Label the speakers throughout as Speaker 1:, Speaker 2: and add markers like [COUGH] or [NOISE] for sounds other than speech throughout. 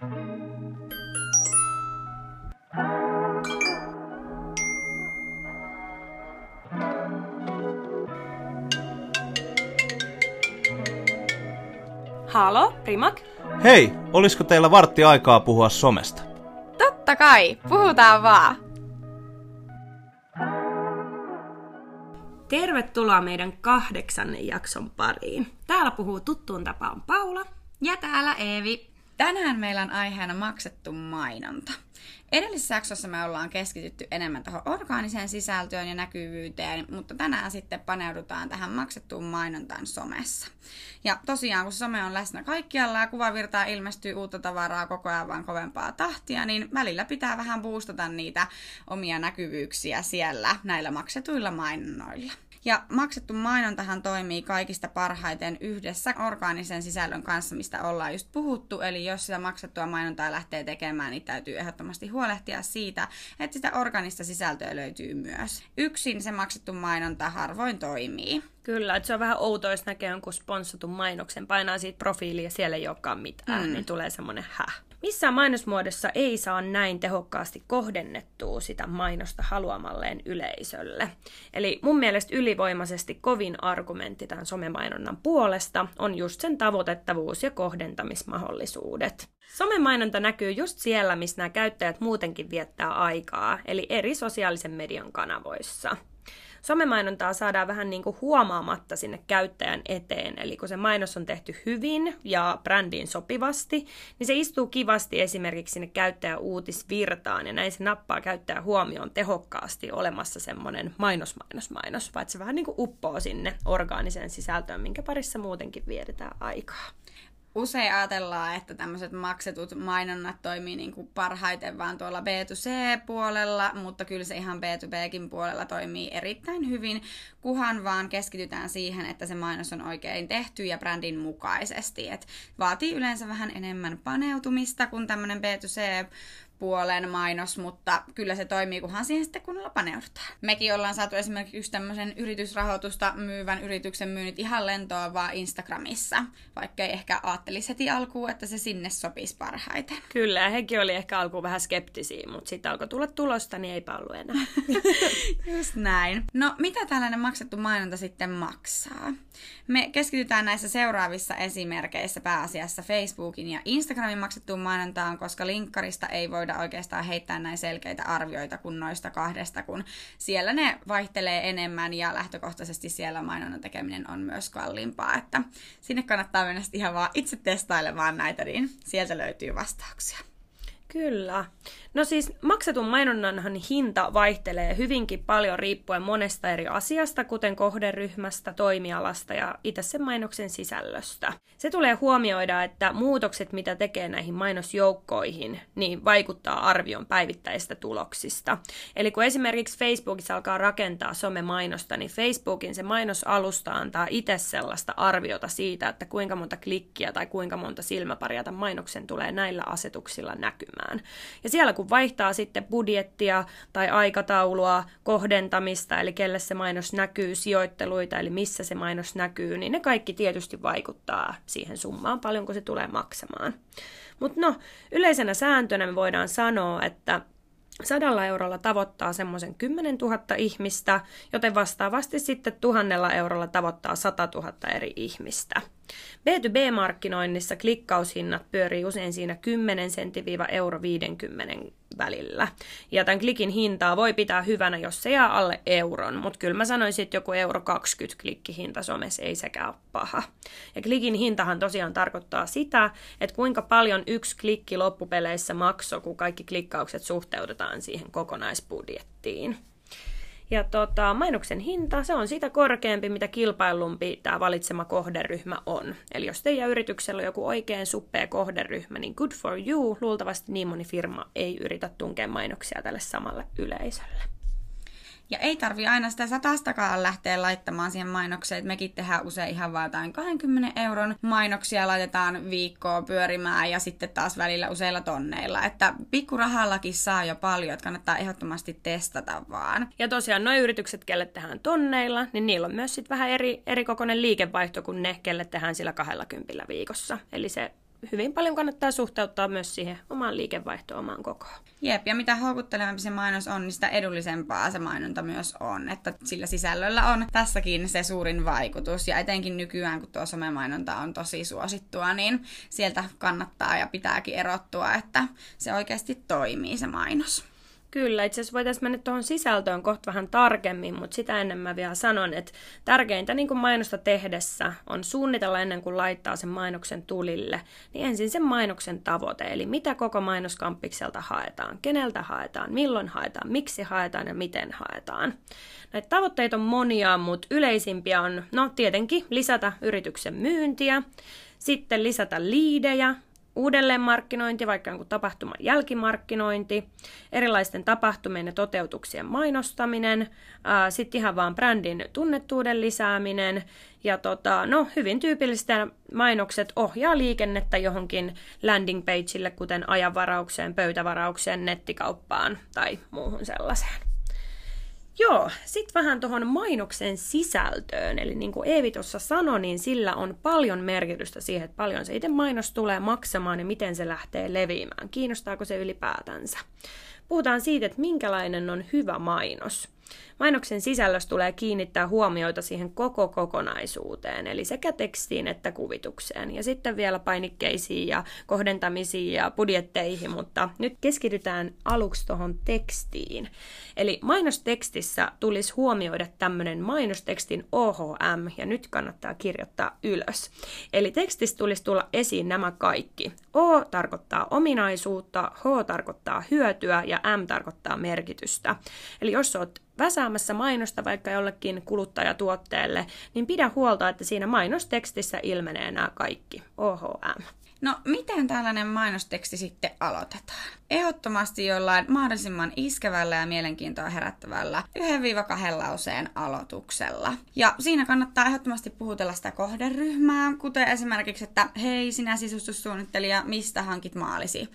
Speaker 1: Halo, Primak?
Speaker 2: Hei, olisiko teillä vartti aikaa puhua somesta?
Speaker 3: Totta kai, puhutaan vaan.
Speaker 1: Tervetuloa meidän kahdeksannen jakson pariin. Täällä puhuu tuttuun tapaan Paula.
Speaker 3: Ja täällä Eevi. Tänään meillä on aiheena maksettu mainonta. Edellisessä jaksossa me ollaan keskitytty enemmän tuohon orgaaniseen sisältöön ja näkyvyyteen, mutta tänään sitten paneudutaan tähän maksettuun mainontaan somessa. Ja tosiaan, kun some on läsnä kaikkialla ja kuvavirtaa ilmestyy uutta tavaraa koko ajan vaan kovempaa tahtia, niin välillä pitää vähän boostata niitä omia näkyvyyksiä siellä näillä maksetuilla mainonnoilla. Ja maksettu mainontahan toimii kaikista parhaiten yhdessä orgaanisen sisällön kanssa, mistä ollaan just puhuttu. Eli jos sitä maksettua mainontaa lähtee tekemään, niin täytyy ehdottomasti huolehtia siitä, että sitä organista sisältöä löytyy myös. Yksin se maksettu mainonta harvoin toimii.
Speaker 1: Kyllä, että se on vähän outoa, jos näkee jonkun sponssatun mainoksen, painaa siitä profiiliin ja siellä ei olekaan mitään, mm. niin tulee semmoinen häh. Missään mainosmuodossa ei saa näin tehokkaasti kohdennettua sitä mainosta haluamalleen yleisölle. Eli mun mielestä ylivoimaisesti kovin argumentti tämän somemainonnan puolesta on just sen tavoitettavuus ja kohdentamismahdollisuudet. Somemainonta näkyy just siellä, missä nämä käyttäjät muutenkin viettää aikaa, eli eri sosiaalisen median kanavoissa somemainontaa saadaan vähän niin kuin huomaamatta sinne käyttäjän eteen. Eli kun se mainos on tehty hyvin ja brändiin sopivasti, niin se istuu kivasti esimerkiksi sinne käyttäjän uutisvirtaan ja näin se nappaa käyttäjän huomioon tehokkaasti olemassa semmoinen mainos, mainos, mainos, vaan se vähän niin kuin uppoo sinne orgaaniseen sisältöön, minkä parissa muutenkin vietetään aikaa
Speaker 3: usein ajatellaan, että tämmöiset maksetut mainonnat toimii niin kuin parhaiten vaan tuolla B2C-puolella, mutta kyllä se ihan B2Bkin puolella toimii erittäin hyvin, kuhan vaan keskitytään siihen, että se mainos on oikein tehty ja brändin mukaisesti. Et vaatii yleensä vähän enemmän paneutumista kuin tämmöinen B2C puolen mainos, mutta kyllä se toimii, kunhan siihen sitten kunnolla paneudutaan. Mekin ollaan saatu esimerkiksi tämmöisen yritysrahoitusta myyvän yrityksen myynnit ihan lentoa vaan Instagramissa, vaikka ei ehkä ajattelisi heti alkuun, että se sinne sopisi parhaiten.
Speaker 1: Kyllä, hekin oli ehkä alkuun vähän skeptisiä, mutta sitten alkoi tulla tulosta, niin eipä ollut enää. [LAUGHS]
Speaker 3: just näin. No, mitä tällainen maksettu mainonta sitten maksaa? Me keskitytään näissä seuraavissa esimerkkeissä pääasiassa Facebookin ja Instagramin maksettuun mainontaan, koska linkkarista ei voida oikeastaan heittää näin selkeitä arvioita kuin noista kahdesta, kun siellä ne vaihtelee enemmän ja lähtökohtaisesti siellä mainonnan tekeminen on myös kalliimpaa, että sinne kannattaa mennä ihan vaan itse testailemaan näitä, niin sieltä löytyy vastauksia.
Speaker 1: Kyllä. No siis maksetun mainonnanhan hinta vaihtelee hyvinkin paljon riippuen monesta eri asiasta, kuten kohderyhmästä, toimialasta ja itse sen mainoksen sisällöstä. Se tulee huomioida, että muutokset, mitä tekee näihin mainosjoukkoihin, niin vaikuttaa arvion päivittäistä tuloksista. Eli kun esimerkiksi Facebookissa alkaa rakentaa some-mainosta, niin Facebookin se mainosalusta antaa itse sellaista arviota siitä, että kuinka monta klikkiä tai kuinka monta silmäparia tämän mainoksen tulee näillä asetuksilla näkymään. Ja siellä kun vaihtaa sitten budjettia tai aikataulua, kohdentamista, eli kelle se mainos näkyy, sijoitteluita, eli missä se mainos näkyy, niin ne kaikki tietysti vaikuttaa siihen summaan, paljonko se tulee maksamaan. Mutta no, yleisenä sääntönä me voidaan sanoa, että sadalla eurolla tavoittaa semmoisen 10 000 ihmistä, joten vastaavasti sitten tuhannella eurolla tavoittaa 100 000 eri ihmistä. B2B-markkinoinnissa klikkaushinnat pyörii usein siinä 10 sentti-euro 50 välillä. Ja tämän klikin hintaa voi pitää hyvänä, jos se jää alle euron, mutta kyllä mä sanoisin, että joku euro 20 klikkihinta somessa ei sekään ole paha. Ja klikin hintahan tosiaan tarkoittaa sitä, että kuinka paljon yksi klikki loppupeleissä maksoi, kun kaikki klikkaukset suhteutetaan siihen kokonaisbudjettiin. Ja tota, mainoksen hinta, se on sitä korkeampi, mitä kilpailumpi tämä valitsema kohderyhmä on. Eli jos teidän yrityksellä on joku oikein suppea kohderyhmä, niin good for you. Luultavasti niin moni firma ei yritä tunkea mainoksia tälle samalle yleisölle.
Speaker 3: Ja ei tarvi aina sitä satastakaan lähteä laittamaan siihen mainokseen, että mekin tehdään usein ihan vaan jotain 20 euron mainoksia, laitetaan viikkoa pyörimään ja sitten taas välillä useilla tonneilla. Että pikkurahallakin saa jo paljon, että kannattaa ehdottomasti testata vaan.
Speaker 1: Ja tosiaan nuo yritykset, kelle tehdään tonneilla, niin niillä on myös sitten vähän eri, eri kokoinen liikevaihto kuin ne, kelle tehdään sillä 20 viikossa. Eli se hyvin paljon kannattaa suhteuttaa myös siihen omaan liikevaihtoon, omaan kokoon.
Speaker 3: Jep, ja mitä houkuttelevampi se mainos on, niin sitä edullisempaa se mainonta myös on. Että sillä sisällöllä on tässäkin se suurin vaikutus. Ja etenkin nykyään, kun tuo somemainonta on tosi suosittua, niin sieltä kannattaa ja pitääkin erottua, että se oikeasti toimii se mainos.
Speaker 1: Kyllä, itse asiassa voitaisiin mennä tuohon sisältöön kohta vähän tarkemmin, mutta sitä ennen mä vielä sanon, että tärkeintä niin kuin mainosta tehdessä on suunnitella ennen kuin laittaa sen mainoksen tulille, niin ensin sen mainoksen tavoite, eli mitä koko mainoskampikselta haetaan, keneltä haetaan, milloin haetaan, miksi haetaan ja miten haetaan. Näitä tavoitteita on monia, mutta yleisimpiä on, no tietenkin lisätä yrityksen myyntiä, sitten lisätä liidejä, uudelleenmarkkinointi, vaikka jonkun tapahtuman jälkimarkkinointi, erilaisten tapahtumien ja toteutuksien mainostaminen, sitten ihan vaan brändin tunnettuuden lisääminen ja tota, no, hyvin tyypillistä mainokset ohjaa liikennettä johonkin landing pageille, kuten ajanvaraukseen, pöytävaraukseen, nettikauppaan tai muuhun sellaiseen. Joo, sitten vähän tuohon mainoksen sisältöön. Eli niin kuin Eevi tuossa sanoi, niin sillä on paljon merkitystä siihen, että paljon se itse mainos tulee maksamaan ja miten se lähtee leviämään. Kiinnostaako se ylipäätänsä? Puhutaan siitä, että minkälainen on hyvä mainos. Mainoksen sisällössä tulee kiinnittää huomioita siihen koko kokonaisuuteen, eli sekä tekstiin että kuvitukseen, ja sitten vielä painikkeisiin ja kohdentamisiin ja budjetteihin, mutta nyt keskitytään aluksi tuohon tekstiin. Eli mainostekstissä tulisi huomioida tämmöinen mainostekstin OHM, ja nyt kannattaa kirjoittaa ylös. Eli tekstissä tulisi tulla esiin nämä kaikki. O tarkoittaa ominaisuutta, H tarkoittaa hyötyä ja M tarkoittaa merkitystä. Eli jos olet väsäämässä mainosta vaikka jollekin kuluttajatuotteelle, niin pidä huolta, että siinä mainostekstissä ilmenee nämä kaikki. OHM.
Speaker 3: No, miten tällainen mainosteksti sitten aloitetaan? Ehdottomasti jollain mahdollisimman iskevällä ja mielenkiintoa herättävällä 1-2 lauseen aloituksella. Ja siinä kannattaa ehdottomasti puhutella sitä kohderyhmää, kuten esimerkiksi, että hei sinä sisustussuunnittelija, mistä hankit maalisi?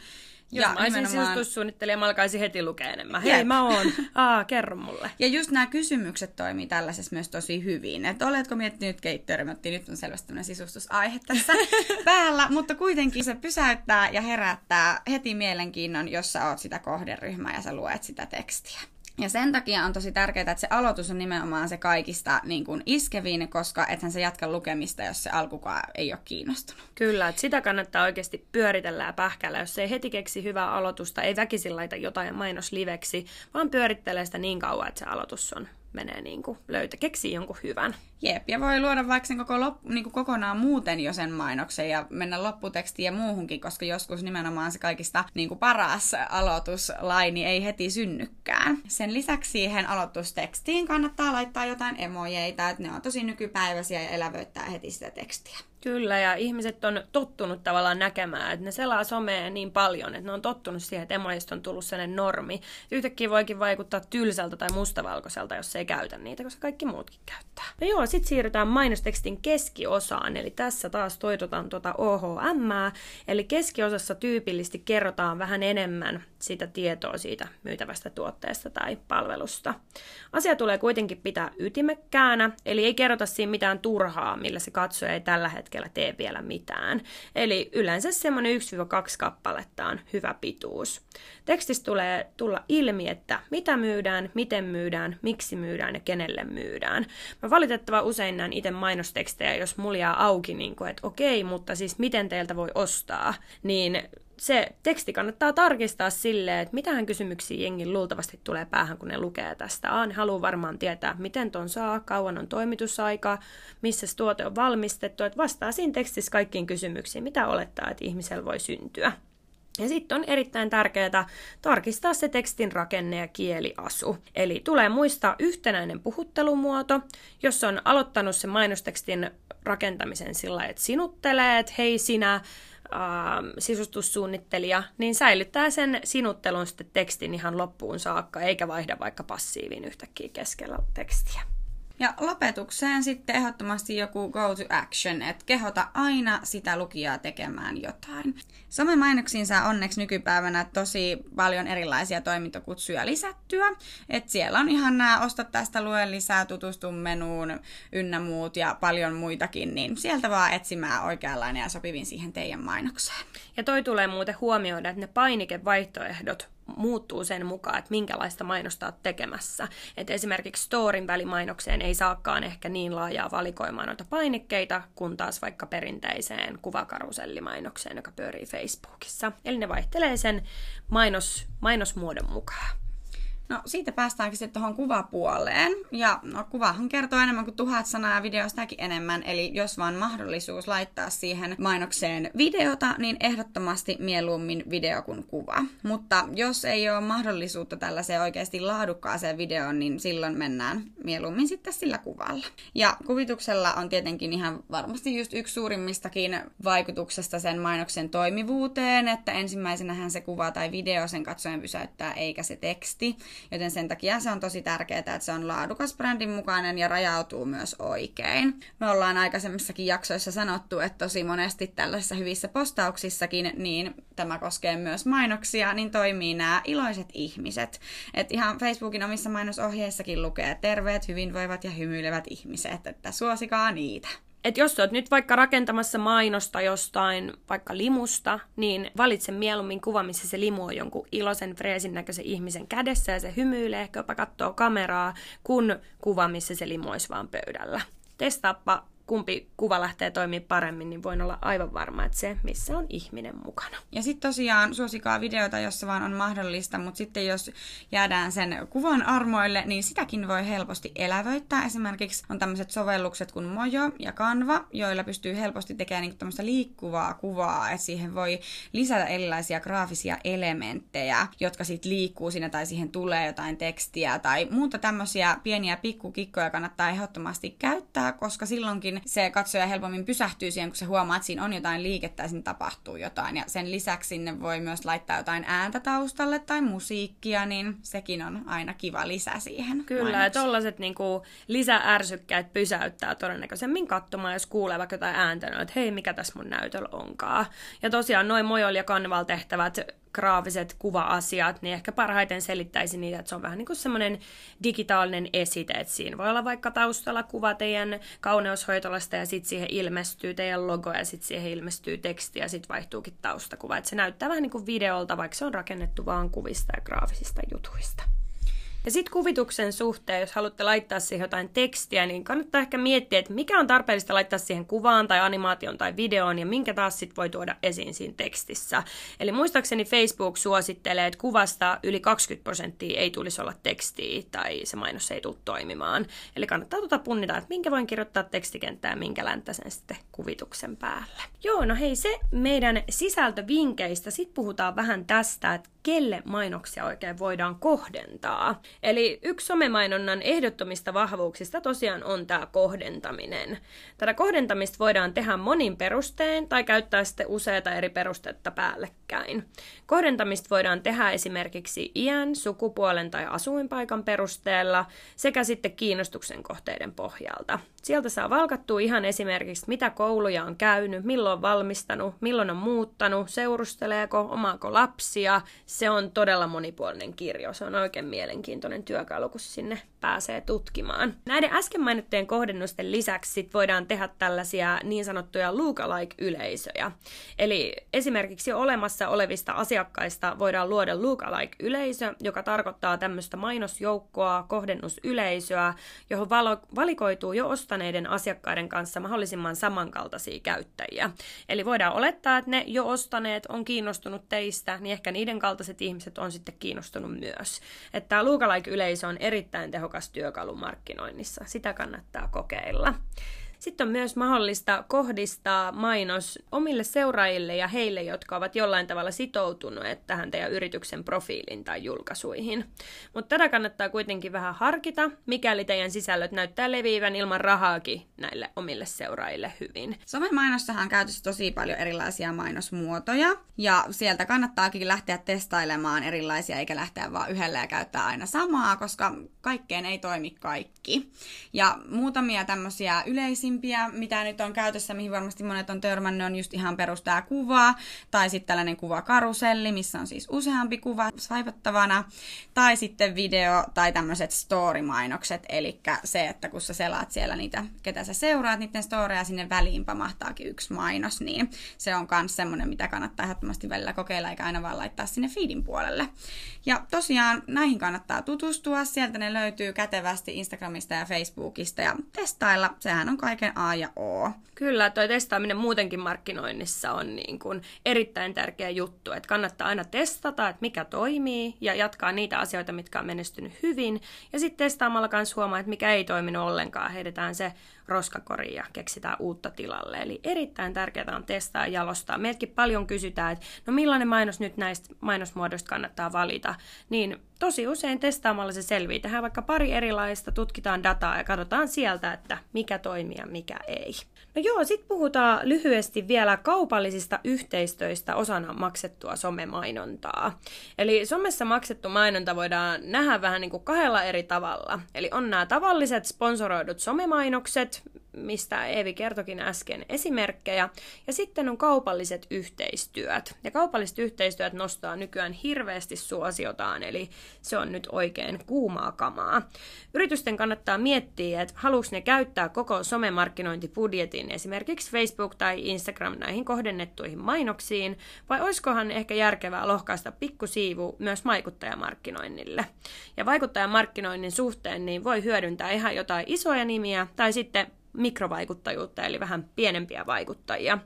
Speaker 1: Jos ja mä olisin nimenomaan... sisustussuunnittelija, mä alkaisin heti lukea enemmän. Hei, Jep. mä oon. Aa, kerro mulle.
Speaker 3: Ja just nämä kysymykset toimii tällaisessa myös tosi hyvin. Että oletko miettinyt keittiöremontti? Nyt on selvästi tämmöinen sisustusaihe tässä [LAUGHS] päällä, mutta kuitenkin se pysäyttää ja herättää heti mielenkiinnon, jos sä oot sitä kohderyhmää ja sä luet sitä tekstiä. Ja sen takia on tosi tärkeää, että se aloitus on nimenomaan se kaikista niin kuin iskevin, koska ethän se jatka lukemista, jos se alkukaan ei ole kiinnostunut.
Speaker 1: Kyllä, että sitä kannattaa oikeasti pyöritellä ja pähkällä. Jos ei heti keksi hyvää aloitusta, ei väkisin laita jotain mainosliveksi, vaan pyörittelee sitä niin kauan, että se aloitus on menee niin kuin löytä, keksii jonkun hyvän.
Speaker 3: Jep, ja voi luoda vaikka sen koko lop, niin kuin kokonaan muuten jo sen mainoksen ja mennä lopputekstiin ja muuhunkin, koska joskus nimenomaan se kaikista niin kuin paras aloituslaini ei heti synnykään. Sen lisäksi siihen aloitustekstiin kannattaa laittaa jotain emojeita, että ne on tosi nykypäiväisiä ja elävöittää heti sitä tekstiä.
Speaker 1: Kyllä, ja ihmiset on tottunut tavallaan näkemään, että ne selaa somea niin paljon, että ne on tottunut siihen, että emojista on tullut sellainen normi. Yhtäkkiä voikin vaikuttaa tylsältä tai mustavalkoiselta, jos ei käytä niitä, koska kaikki muutkin käyttää. No joo, sitten siirrytään mainostekstin keskiosaan, eli tässä taas toitotaan tuota OHM, eli keskiosassa tyypillisesti kerrotaan vähän enemmän sitä tietoa siitä myytävästä tuotteesta tai palvelusta. Asia tulee kuitenkin pitää ytimekkäänä, eli ei kerrota siinä mitään turhaa, millä se katsoja ei tällä hetkellä tee vielä mitään. Eli yleensä semmoinen 1-2 kappaletta on hyvä pituus. Tekstissä tulee tulla ilmi, että mitä myydään, miten myydään, miksi myydään ja kenelle myydään. Mä valitettava usein näen itse mainostekstejä, jos mulla jää auki, niin kuin, että okei, mutta siis miten teiltä voi ostaa, niin se teksti kannattaa tarkistaa silleen, että mitähän kysymyksiä jengin luultavasti tulee päähän, kun ne lukee tästä. A, ne haluaa varmaan tietää, miten ton saa, kauan on toimitusaika, missä tuote on valmistettu, että vastaa siinä tekstissä kaikkiin kysymyksiin, mitä olettaa, että ihmisellä voi syntyä. Ja sitten on erittäin tärkeää tarkistaa se tekstin rakenne ja kieliasu. Eli tulee muistaa yhtenäinen puhuttelumuoto, jos on aloittanut sen mainostekstin rakentamisen sillä että sinuttelee, että hei sinä, äh, sisustussuunnittelija, niin säilyttää sen sinuttelun sitten tekstin ihan loppuun saakka, eikä vaihda vaikka passiivin yhtäkkiä keskellä tekstiä.
Speaker 3: Ja lopetukseen sitten ehdottomasti joku go to action, että kehota aina sitä lukijaa tekemään jotain. Somemainoksiin saa onneksi nykypäivänä tosi paljon erilaisia toimintokutsuja lisättyä. että siellä on ihan nämä osta tästä, lue lisää, tutustu menuun ynnä muut ja paljon muitakin, niin sieltä vaan etsimään oikeanlainen ja sopivin siihen teidän mainokseen.
Speaker 1: Ja toi tulee muuten huomioida, että ne painikevaihtoehdot muuttuu sen mukaan, että minkälaista mainosta olet tekemässä. Et esimerkiksi Storin välimainokseen ei saakaan ehkä niin laajaa valikoimaa noita painikkeita, kun taas vaikka perinteiseen kuvakarusellimainokseen, joka pyörii Facebookissa. Eli ne vaihtelee sen mainos, mainosmuodon mukaan.
Speaker 3: No siitä päästäänkin sitten tuohon kuvapuoleen. Ja no, kuvahan kertoo enemmän kuin tuhat sanaa ja videostakin enemmän. Eli jos vaan mahdollisuus laittaa siihen mainokseen videota, niin ehdottomasti mieluummin video kuin kuva. Mutta jos ei ole mahdollisuutta tällaiseen oikeasti laadukkaaseen videoon, niin silloin mennään mieluummin sitten sillä kuvalla. Ja kuvituksella on tietenkin ihan varmasti just yksi suurimmistakin vaikutuksesta sen mainoksen toimivuuteen, että ensimmäisenähän se kuva tai video sen katsojen pysäyttää eikä se teksti. Joten sen takia se on tosi tärkeää, että se on laadukas brändin mukainen ja rajautuu myös oikein. Me ollaan aikaisemmissakin jaksoissa sanottu, että tosi monesti tällaisissa hyvissä postauksissakin, niin tämä koskee myös mainoksia, niin toimii nämä iloiset ihmiset. Et ihan Facebookin omissa mainosohjeissakin lukee terveet, hyvinvoivat ja hymyilevät ihmiset, että suosikaa niitä
Speaker 1: että jos olet nyt vaikka rakentamassa mainosta jostain, vaikka limusta, niin valitse mieluummin kuva, missä se limu on jonkun iloisen, freesin näköisen ihmisen kädessä ja se hymyilee, ehkä jopa katsoo kameraa, kun kuva, missä se limu olisi vaan pöydällä. Testaappa kumpi kuva lähtee toimimaan paremmin, niin voin olla aivan varma, että se, missä on ihminen mukana.
Speaker 3: Ja sitten tosiaan suosikaa videota, jossa vaan on mahdollista, mutta sitten jos jäädään sen kuvan armoille, niin sitäkin voi helposti elävöittää. Esimerkiksi on tämmöiset sovellukset kuin Mojo ja Canva, joilla pystyy helposti tekemään niin tämmöistä liikkuvaa kuvaa, että siihen voi lisätä erilaisia graafisia elementtejä, jotka sitten liikkuu siinä tai siihen tulee jotain tekstiä tai muuta tämmöisiä pieniä pikkukikkoja kannattaa ehdottomasti käyttää, koska silloinkin se katsoja helpommin pysähtyy siihen, kun se huomaa, että siinä on jotain liikettä ja siinä tapahtuu jotain. Ja sen lisäksi sinne voi myös laittaa jotain ääntä taustalle tai musiikkia, niin sekin on aina kiva lisä siihen.
Speaker 1: Kyllä, ja tollaset niinku lisäärsykkäät pysäyttää todennäköisemmin katsomaan, jos kuulee vaikka jotain ääntä, että hei, mikä tässä mun näytöllä onkaan. Ja tosiaan noin Mojol ja Kanval tehtävät graafiset kuva-asiat, niin ehkä parhaiten selittäisi niitä, että se on vähän niin kuin semmoinen digitaalinen esite, että siinä voi olla vaikka taustalla kuva teidän kauneushoitolasta ja sitten siihen ilmestyy teidän logo ja sitten siihen ilmestyy teksti ja sitten vaihtuukin taustakuva, että se näyttää vähän niin kuin videolta, vaikka se on rakennettu vaan kuvista ja graafisista jutuista. Ja sitten kuvituksen suhteen, jos haluatte laittaa siihen jotain tekstiä, niin kannattaa ehkä miettiä, että mikä on tarpeellista laittaa siihen kuvaan tai animaation tai videoon ja minkä taas sitten voi tuoda esiin siinä tekstissä. Eli muistaakseni Facebook suosittelee, että kuvasta yli 20 prosenttia ei tulisi olla tekstiä tai se mainos ei tule toimimaan. Eli kannattaa tuota punnita, että minkä voin kirjoittaa tekstikenttään minkä läntä sen sitten kuvituksen päälle. Joo, no hei, se meidän sisältövinkkeistä. Sitten puhutaan vähän tästä, että kelle mainoksia oikein voidaan kohdentaa. Eli yksi somemainonnan ehdottomista vahvuuksista tosiaan on tämä kohdentaminen. Tätä kohdentamista voidaan tehdä monin perusteen tai käyttää sitten useita eri perustetta päällekkäin. Kohdentamista voidaan tehdä esimerkiksi iän, sukupuolen tai asuinpaikan perusteella sekä sitten kiinnostuksen kohteiden pohjalta. Sieltä saa valkattua ihan esimerkiksi, mitä kouluja on käynyt, milloin on valmistanut, milloin on muuttanut, seurusteleeko, omaako lapsia. Se on todella monipuolinen kirjo. Se on oikein mielenkiintoinen työkalu, kun sinne pääsee tutkimaan. Näiden äsken mainittujen kohdennusten lisäksi sit voidaan tehdä tällaisia niin sanottuja lookalike-yleisöjä. Eli esimerkiksi olemassa olevista asiakkaista voidaan luoda lookalike-yleisö, joka tarkoittaa tämmöistä mainosjoukkoa, kohdennusyleisöä, johon valikoituu jo osta ostaneiden asiakkaiden kanssa mahdollisimman samankaltaisia käyttäjiä. Eli voidaan olettaa, että ne jo ostaneet on kiinnostunut teistä, niin ehkä niiden kaltaiset ihmiset on sitten kiinnostunut myös. Että tämä lookalike-yleisö on erittäin tehokas työkalu markkinoinnissa. Sitä kannattaa kokeilla. Sitten on myös mahdollista kohdistaa mainos omille seuraajille ja heille, jotka ovat jollain tavalla sitoutuneet tähän teidän yrityksen profiilin tai julkaisuihin. Mutta tätä kannattaa kuitenkin vähän harkita, mikäli teidän sisällöt näyttää leviivän ilman rahaakin näille omille seuraajille hyvin.
Speaker 3: Somemainossahan on käytössä tosi paljon erilaisia mainosmuotoja, ja sieltä kannattaakin lähteä testailemaan erilaisia, eikä lähteä vaan yhdellä ja käyttää aina samaa, koska kaikkeen ei toimi kaikki. Ja muutamia tämmöisiä yleisimpiä, mitä nyt on käytössä, mihin varmasti monet on törmännyt, on just ihan perustaa kuva, tai sitten tällainen kuvakaruselli, missä on siis useampi kuva svaipattavana, tai sitten video tai tämmöiset story-mainokset, eli se, että kun sä selaat siellä niitä, ketä sä seuraat, niiden storeja sinne väliin pamahtaakin yksi mainos, niin se on myös semmoinen, mitä kannattaa ehdottomasti välillä kokeilla, eikä aina vaan laittaa sinne feedin puolelle. Ja tosiaan näihin kannattaa tutustua, sieltä ne löytyy kätevästi Instagramista ja Facebookista ja testailla, sehän on kaiken A ja O.
Speaker 1: Kyllä, toi testaaminen muutenkin markkinoinnissa on niin kuin erittäin tärkeä juttu, että kannattaa aina testata, että mikä toimii ja jatkaa niitä asioita, mitkä on menestynyt hyvin ja sitten testaamalla kanssa huomaa, että mikä ei toiminut ollenkaan, heitetään se roskakoriin ja keksitään uutta tilalle. Eli erittäin tärkeää on testaa ja jalostaa. Meiltäkin paljon kysytään, että no millainen mainos nyt näistä mainosmuodoista kannattaa valita, niin tosi usein testaamalla se selvii. Tehdään vaikka pari erilaista, tutkitaan dataa ja katsotaan sieltä, että mikä toimii ja mikä ei. No joo, sitten puhutaan lyhyesti vielä kaupallisista yhteistöistä osana maksettua somemainontaa. Eli somessa maksettu mainonta voidaan nähdä vähän niin kuin kahdella eri tavalla. Eli on nämä tavalliset sponsoroidut somemainokset, mistä Eevi kertokin äsken esimerkkejä. Ja sitten on kaupalliset yhteistyöt. Ja kaupalliset yhteistyöt nostaa nykyään hirveästi suosiotaan, eli se on nyt oikein kuumaa kamaa. Yritysten kannattaa miettiä, että haluaisi ne käyttää koko somemarkkinointibudjetin esimerkiksi Facebook tai Instagram näihin kohdennettuihin mainoksiin, vai olisikohan ehkä järkevää lohkaista pikkusiivu myös vaikuttajamarkkinoinnille. Ja vaikuttajamarkkinoinnin suhteen niin voi hyödyntää ihan jotain isoja nimiä tai sitten mikrovaikuttajuutta, eli vähän pienempiä vaikuttajia.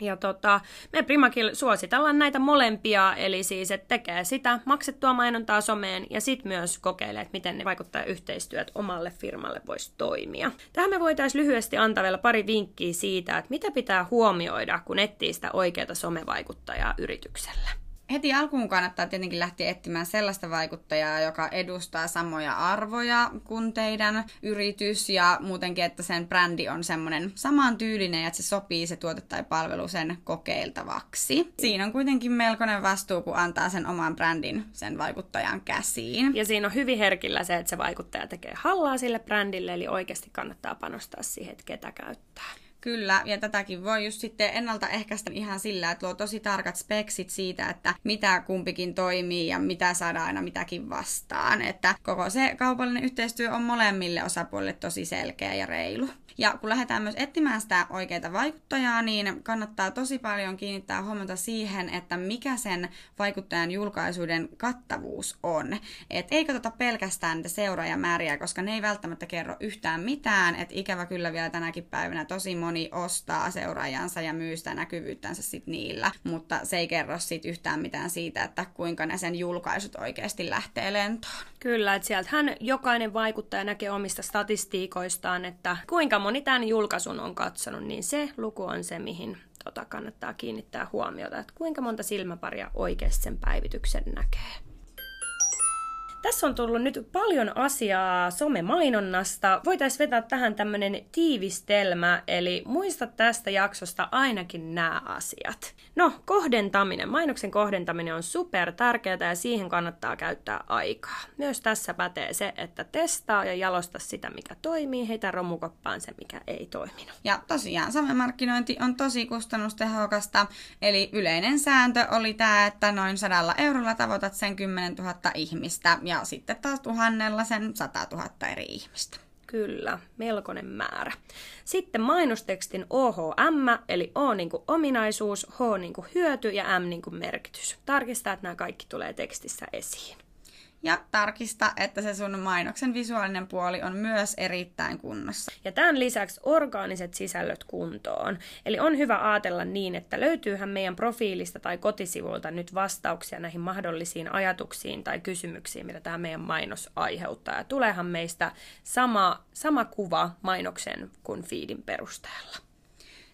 Speaker 1: Ja tota, me Primakil suositellaan näitä molempia, eli siis, että tekee sitä maksettua mainontaa someen ja sitten myös kokeilee, että miten ne vaikuttaa yhteistyöt omalle firmalle voisi toimia. Tähän me voitaisiin lyhyesti antaa vielä pari vinkkiä siitä, että mitä pitää huomioida, kun etsii sitä oikeaa somevaikuttajaa yritykselle
Speaker 3: heti alkuun kannattaa tietenkin lähteä etsimään sellaista vaikuttajaa, joka edustaa samoja arvoja kuin teidän yritys ja muutenkin, että sen brändi on semmoinen samantyylinen ja että se sopii se tuote tai palvelu sen kokeiltavaksi. Siinä on kuitenkin melkoinen vastuu, kun antaa sen oman brändin sen vaikuttajan käsiin.
Speaker 1: Ja siinä on hyvin herkillä se, että se vaikuttaja tekee hallaa sille brändille, eli oikeasti kannattaa panostaa siihen, että ketä käyttää.
Speaker 3: Kyllä, ja tätäkin voi just sitten ennaltaehkäistä ihan sillä, että luo tosi tarkat speksit siitä, että mitä kumpikin toimii ja mitä saadaan aina mitäkin vastaan. Että koko se kaupallinen yhteistyö on molemmille osapuolille tosi selkeä ja reilu. Ja kun lähdetään myös etsimään sitä oikeaa vaikuttajaa, niin kannattaa tosi paljon kiinnittää huomiota siihen, että mikä sen vaikuttajan julkaisuiden kattavuus on. Et ei katsota pelkästään niitä seuraajamääriä, koska ne ei välttämättä kerro yhtään mitään. Et ikävä kyllä vielä tänäkin päivänä tosi moni ostaa seuraajansa ja myy sitä näkyvyyttänsä sit niillä, mutta se ei kerro sit yhtään mitään siitä, että kuinka ne sen julkaisut oikeasti lähtee lentoon.
Speaker 1: Kyllä, että sieltähän jokainen vaikuttaja näkee omista statistiikoistaan, että kuinka moni tämän julkaisun on katsonut, niin se luku on se, mihin tota, kannattaa kiinnittää huomiota, että kuinka monta silmäparia oikeasti sen päivityksen näkee. Tässä on tullut nyt paljon asiaa somemainonnasta. Voitaisiin vetää tähän tämmöinen tiivistelmä, eli muista tästä jaksosta ainakin nämä asiat. No, kohdentaminen. Mainoksen kohdentaminen on super tärkeää ja siihen kannattaa käyttää aikaa. Myös tässä pätee se, että testaa ja jalosta sitä, mikä toimii, heitä romukoppaan se, mikä ei toiminut.
Speaker 3: Ja tosiaan somemarkkinointi on tosi kustannustehokasta, eli yleinen sääntö oli tämä, että noin sadalla eurolla tavoitat sen 10 000 ihmistä ja sitten taas tuhannella sen 100 000 eri ihmistä.
Speaker 1: Kyllä, melkoinen määrä. Sitten mainostekstin OHM, eli O niin kuin ominaisuus, H niin kuin hyöty ja M niin kuin merkitys. Tarkistaa, että nämä kaikki tulee tekstissä esiin.
Speaker 3: Ja tarkista, että se sun mainoksen visuaalinen puoli on myös erittäin kunnossa.
Speaker 1: Ja tämän lisäksi orgaaniset sisällöt kuntoon. Eli on hyvä ajatella niin, että löytyyhän meidän profiilista tai kotisivuilta nyt vastauksia näihin mahdollisiin ajatuksiin tai kysymyksiin, mitä tämä meidän mainos aiheuttaa. Ja tuleehan meistä sama, sama kuva mainoksen kuin feedin perusteella.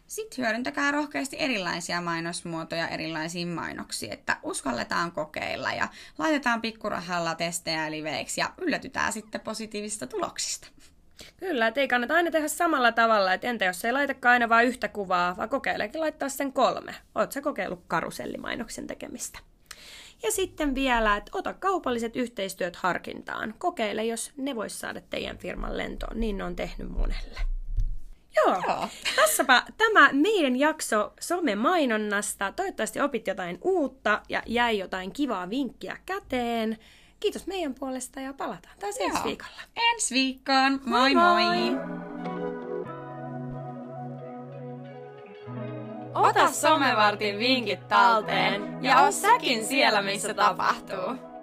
Speaker 3: Sitten hyödyntäkää rohkeasti erilaisia mainosmuotoja erilaisiin mainoksiin, että uskalletaan kokeilla ja laitetaan pikkurahalla testejä liveiksi ja yllätytään sitten positiivisista tuloksista.
Speaker 1: Kyllä, että ei kannata aina tehdä samalla tavalla, että entä jos ei laitakaan aina vain yhtä kuvaa, vaan kokeilekin laittaa sen kolme. Sä kokeillut karusellimainoksen tekemistä? Ja sitten vielä, että ota kaupalliset yhteistyöt harkintaan. Kokeile, jos ne vois saada teidän firman lentoon. Niin ne on tehnyt monelle. Joo. Joo. Tässäpä tämä meidän jakso some-mainonnasta. Toivottavasti opit jotain uutta ja jäi jotain kivaa vinkkiä käteen. Kiitos meidän puolesta ja palataan taas Joo. ensi viikolla.
Speaker 3: Ensi viikkoon. Moi moi! moi.
Speaker 4: Ota somevartin vinkit talteen ja oo säkin siellä, missä tapahtuu.